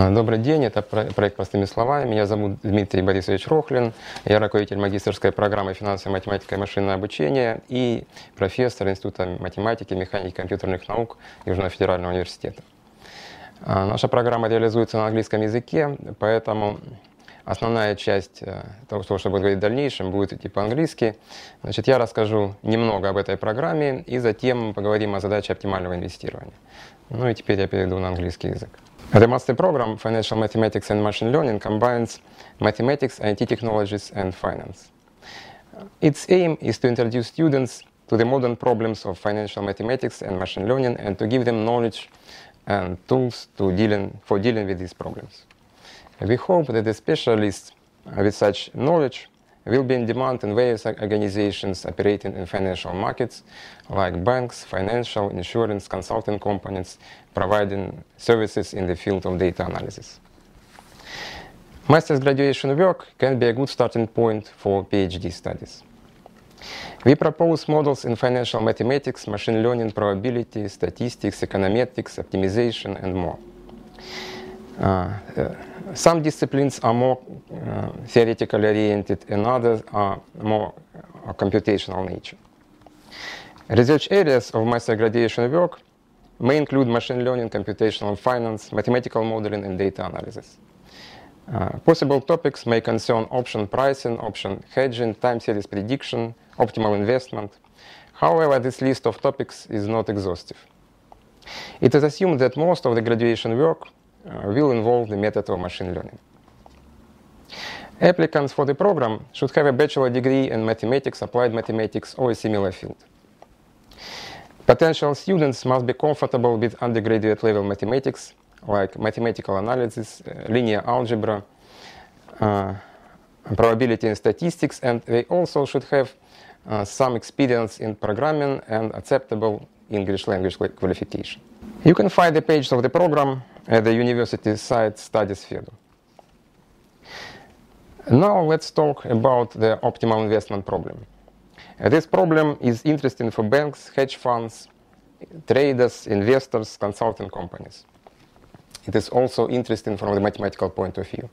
А, добрый день, это проект «Простыми словами». Меня зовут Дмитрий Борисович Рохлин. Я руководитель магистрской программы «Финансовая математика и машинное обучение» и профессор Института математики, механики и компьютерных наук Южного федерального университета. А, наша программа реализуется на английском языке, поэтому основная часть э, того, что буду говорить в дальнейшем, будет идти по-английски. Значит, я расскажу немного об этой программе и затем поговорим о задаче оптимального инвестирования. Ну и теперь я перейду на английский язык. The master program, Financial Mathematics and Machine Learning, combines mathematics, IT technologies, and finance. Its aim is to introduce students to the modern problems of financial mathematics and machine learning and to give them knowledge and tools to dealing, for dealing with these problems. We hope that the specialists with such knowledge will be in demand in various organizations operating in financial markets like banks, financial, insurance, consulting companies providing services in the field of data analysis. Master's graduation work can be a good starting point for PhD studies. We propose models in financial mathematics, machine learning, probability, statistics, econometrics, optimization, and more. Uh, uh, some disciplines are more uh, theoretically oriented and others are more uh, computational nature. Research areas of master graduation work may include machine learning, computational finance, mathematical modeling, and data analysis. Uh, possible topics may concern option pricing, option hedging, time series prediction, optimal investment. However, this list of topics is not exhaustive. It is assumed that most of the graduation work will involve the method of machine learning. Applicants for the program should have a bachelor degree in mathematics, applied mathematics, or a similar field. Potential students must be comfortable with undergraduate level mathematics, like mathematical analysis, uh, linear algebra, uh, probability and statistics, and they also should have uh, some experience in programming and acceptable English language qualification. You can find the pages of the program at the university site Study SFEDU. Now let's talk about the optimal investment problem. This problem is interesting for banks, hedge funds, traders, investors, consulting companies. It is also interesting from the mathematical point of view.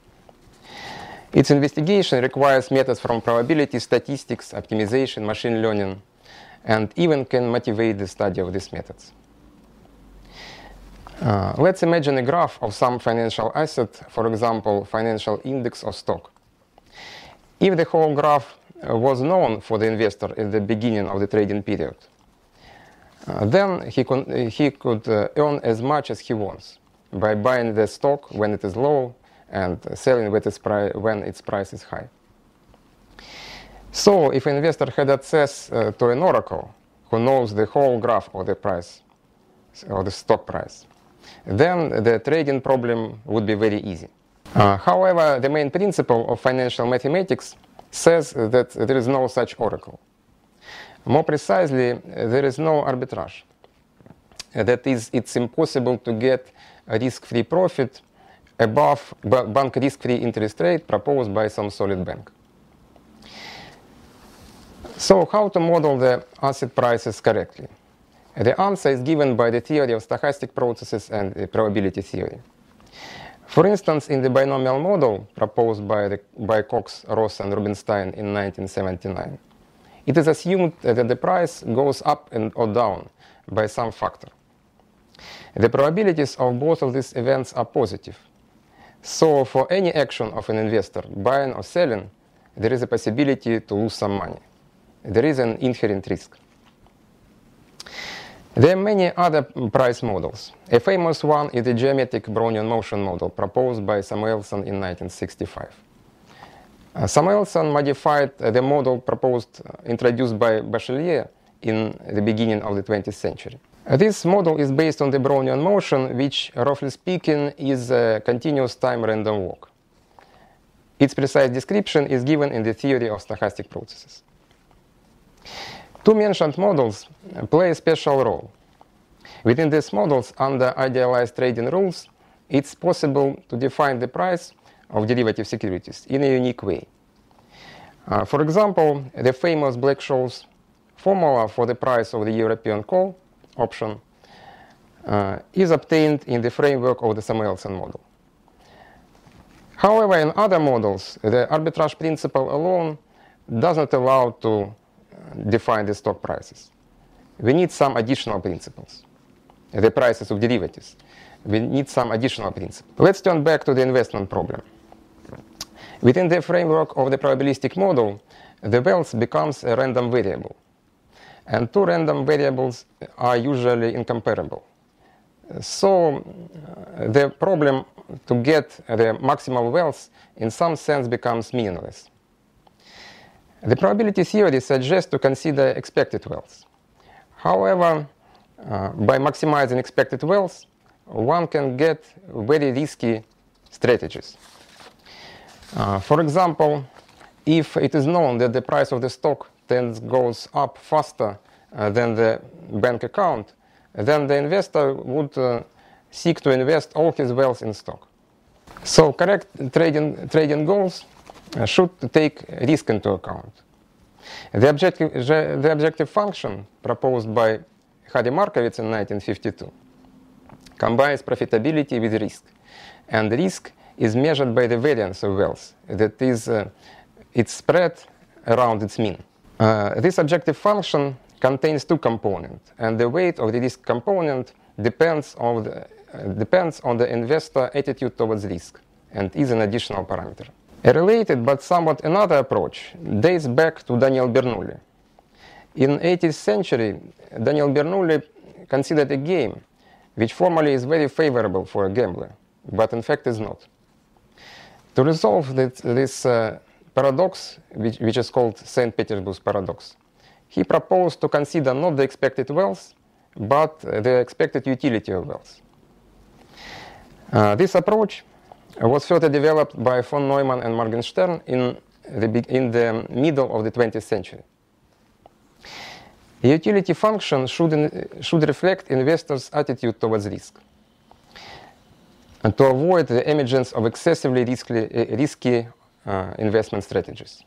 Its investigation requires methods from probability, statistics, optimization, machine learning, and even can motivate the study of these methods. Uh, let's imagine a graph of some financial asset, for example, financial index or stock. If the whole graph uh, was known for the investor at the beginning of the trading period, uh, then he, uh, he could uh, earn as much as he wants by buying the stock when it is low and selling when its, when its price is high. So, if an investor had access to an oracle who knows the whole graph of the price or the stock price, then the trading problem would be very easy. Uh, however, the main principle of financial mathematics says that there is no such oracle. More precisely, there is no arbitrage. That is, it's impossible to get a risk-free profit above bank risk-free interest rate proposed by some solid bank. So how to model the asset prices correctly? The answer is given by the theory of stochastic processes and the probability theory. For instance, in the binomial model proposed by, the, by Cox, Ross, and Rubinstein in 1979, it is assumed that the price goes up and or down by some factor. The probabilities of both of these events are positive. So for any action of an investor, buying or selling, there is a possibility to lose some money. There is an inherent risk. There are many other price models. A famous one is the geometric Brownian motion model proposed by Samuelson in 1965. Uh, Samuelson modified uh, the model proposed, uh, introduced by Bachelier in the beginning of the 20th century. This model is based on the Brownian motion, which, roughly speaking, is a continuous time random walk. Its precise description is given in the theory of stochastic processes. Two mentioned models play a special role. Within these models, under idealized trading rules, it's possible to define the price of derivative securities in a unique way. Uh, for example, the famous Black-Scholes formula for the price of the European call option uh, is obtained in the framework of the Samuelson model. However, in other models, the arbitrage principle alone does not allow to define the stock prices. We need some additional principles, the prices of derivatives. We need some additional principles. Let's turn back to the investment problem. Within the framework of the probabilistic model, the wealth becomes a random variable. And two random variables are usually incomparable. So uh, the problem to get the maximal wealth in some sense becomes meaningless. The probability theory suggests to consider expected wealth. However, uh, by maximizing expected wealth, one can get very risky strategies. Uh, for example, if it is known that the price of the stock then goes up faster uh, than the bank account, then the investor would uh, seek to invest all his wealth in stock. So correct trading, trading goals should take risk into account. The objective, the objective function proposed by Harry Markowitz in 1952 combines profitability with risk. And risk is measured by the variance of wealth, that is, uh, its spread around its mean. Uh, this objective function contains two components, and the weight of the risk component depends on the, uh, depends on the investor attitude towards risk and is an additional parameter. A related but somewhat another approach dates back to Daniel Bernoulli. In 18th century, Daniel Bernoulli considered a game which formally is very favorable for a gambler, but in fact is not. To resolve this, this uh, paradox, which, which, is called St. Petersburg paradox, he proposed to consider not the expected wealth, but the expected utility of wealth. Uh, this approach was further developed by von Neumann and Morgenstern in the, in the middle of the 20th century. The utility function should, should reflect investors' attitude towards risk and to avoid the emergence of excessively risky, risky uh, investment strategies.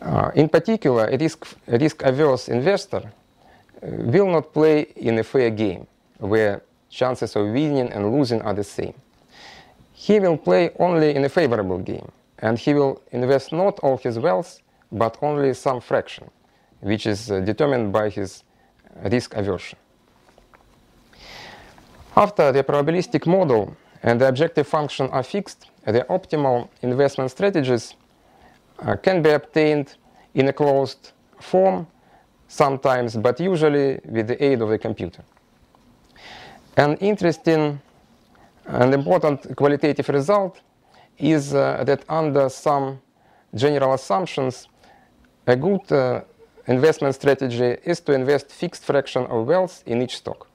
Uh, in particular, a risk, risk-averse investor uh, will not play in a fair game where chances of winning and losing are the same. He will play only in a favorable game, and he will invest not all his wealth, but only some fraction which is uh, determined by his risk aversion. After the probabilistic model and the objective function are fixed, the optimal investment strategies uh, can be obtained in a closed form sometimes, but usually with the aid of the computer. An interesting and important qualitative result is uh, that under some general assumptions, a good uh, investment strategy is to invest fixed fraction of wealth in each stock.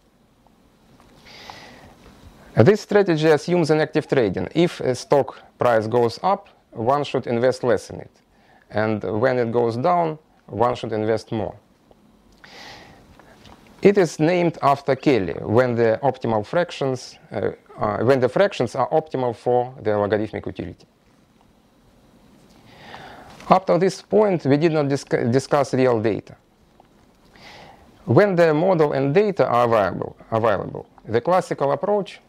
This strategy assumes an active trading. If a stock price goes up, one should invest less in it. And when it goes down, one should invest more. It is named after Kelly, when the optimal fractions, uh, uh, when the fractions are optimal for the logarithmic utility. Up to this point, we did not discuss real data. When the model and data are available, available, the classical approach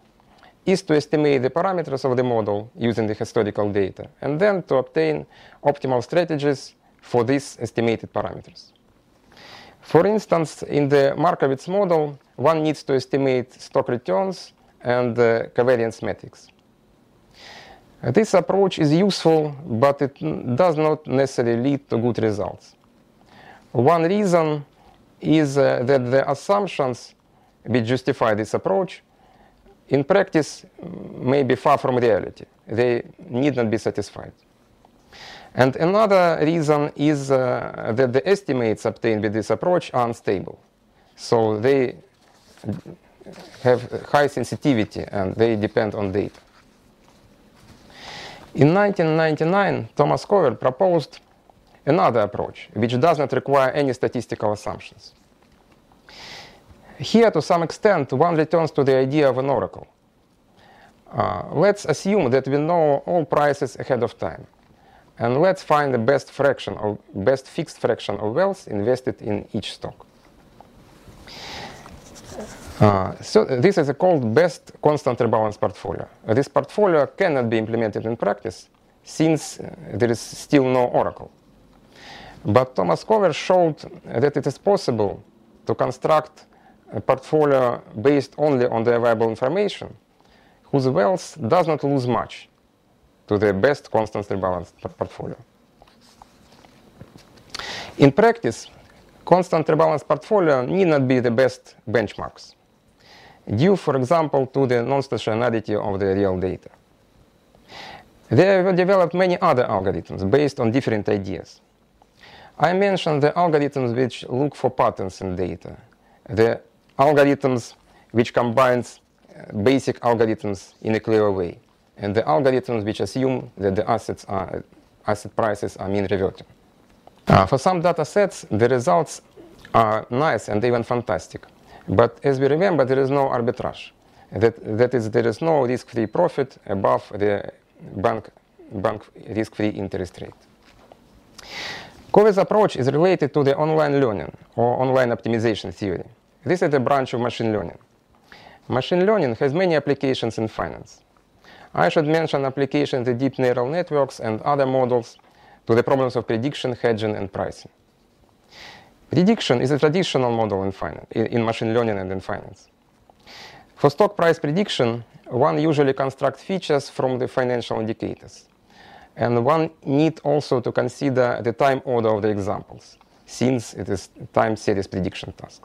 is to estimate the parameters of the model using the historical data, and then to obtain optimal strategies for these estimated parameters. For instance, in the Markowitz model, one needs to estimate stock returns and uh, covariance matrix. This approach is useful, but it does not necessarily lead to good results. One reason is uh, that the assumptions which justify this approach in practice may be far from reality. They need not be satisfied. And another reason is uh, that the estimates obtained with this approach are unstable. So they have high sensitivity and they depend on data. In 1999, Thomas Cover proposed another approach, which does not require any statistical assumptions. Here, to some extent, one returns to the idea of an oracle. Uh, let's assume that we know all prices ahead of time. And let's find the best fraction or best fixed fraction of wealth invested in each stock. Uh, so this is a called best constant rebalance portfolio. Uh, this portfolio cannot be implemented in practice since uh, there is still no oracle. But Thomas Cover showed that it is possible to construct a portfolio based only on the available information whose wealth does not lose much to the best constant rebalanced portfolio. In practice, constant rebalanced portfolio need not be the best benchmarks due, for example, to the non-stationarity of the real data. They have developed many other algorithms based on different ideas. I mentioned the algorithms which look for patterns in data, the algorithms which combines uh, basic algorithms in a clear way, and the algorithms which assume that the assets are, asset prices are mean reverting. Uh, for some data sets, the results are nice and even fantastic. But as we remember, there is no arbitrage. That, that is, there is no risk-free profit above the bank, bank risk-free interest rate. Cover's approach is related to the online learning or online optimization theory. This is a branch of machine learning. Machine learning has many applications in finance. I should mention applications in deep neural networks and other models to the problems of prediction, hedging, and pricing. Prediction is a traditional model in, finance, in machine learning and in finance. For stock price prediction, one usually constructs features from the financial indicators. And one need also to consider the time order of the examples, since it is time series prediction task.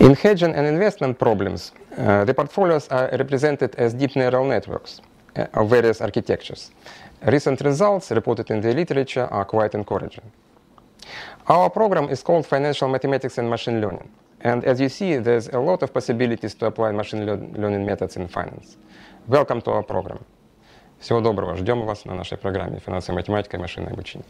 In hedging and investment problems, uh, the portfolios are represented as deep neural networks uh, of various architectures. Recent results reported in the literature are quite encouraging. Our program is called Financial Mathematics and Machine Learning. And as you see, there's a lot of possibilities to apply machine learning methods in finance. Welcome to our program. Всего доброго. Ждем вас на нашей программе «Финансовая математика и машинное обучение».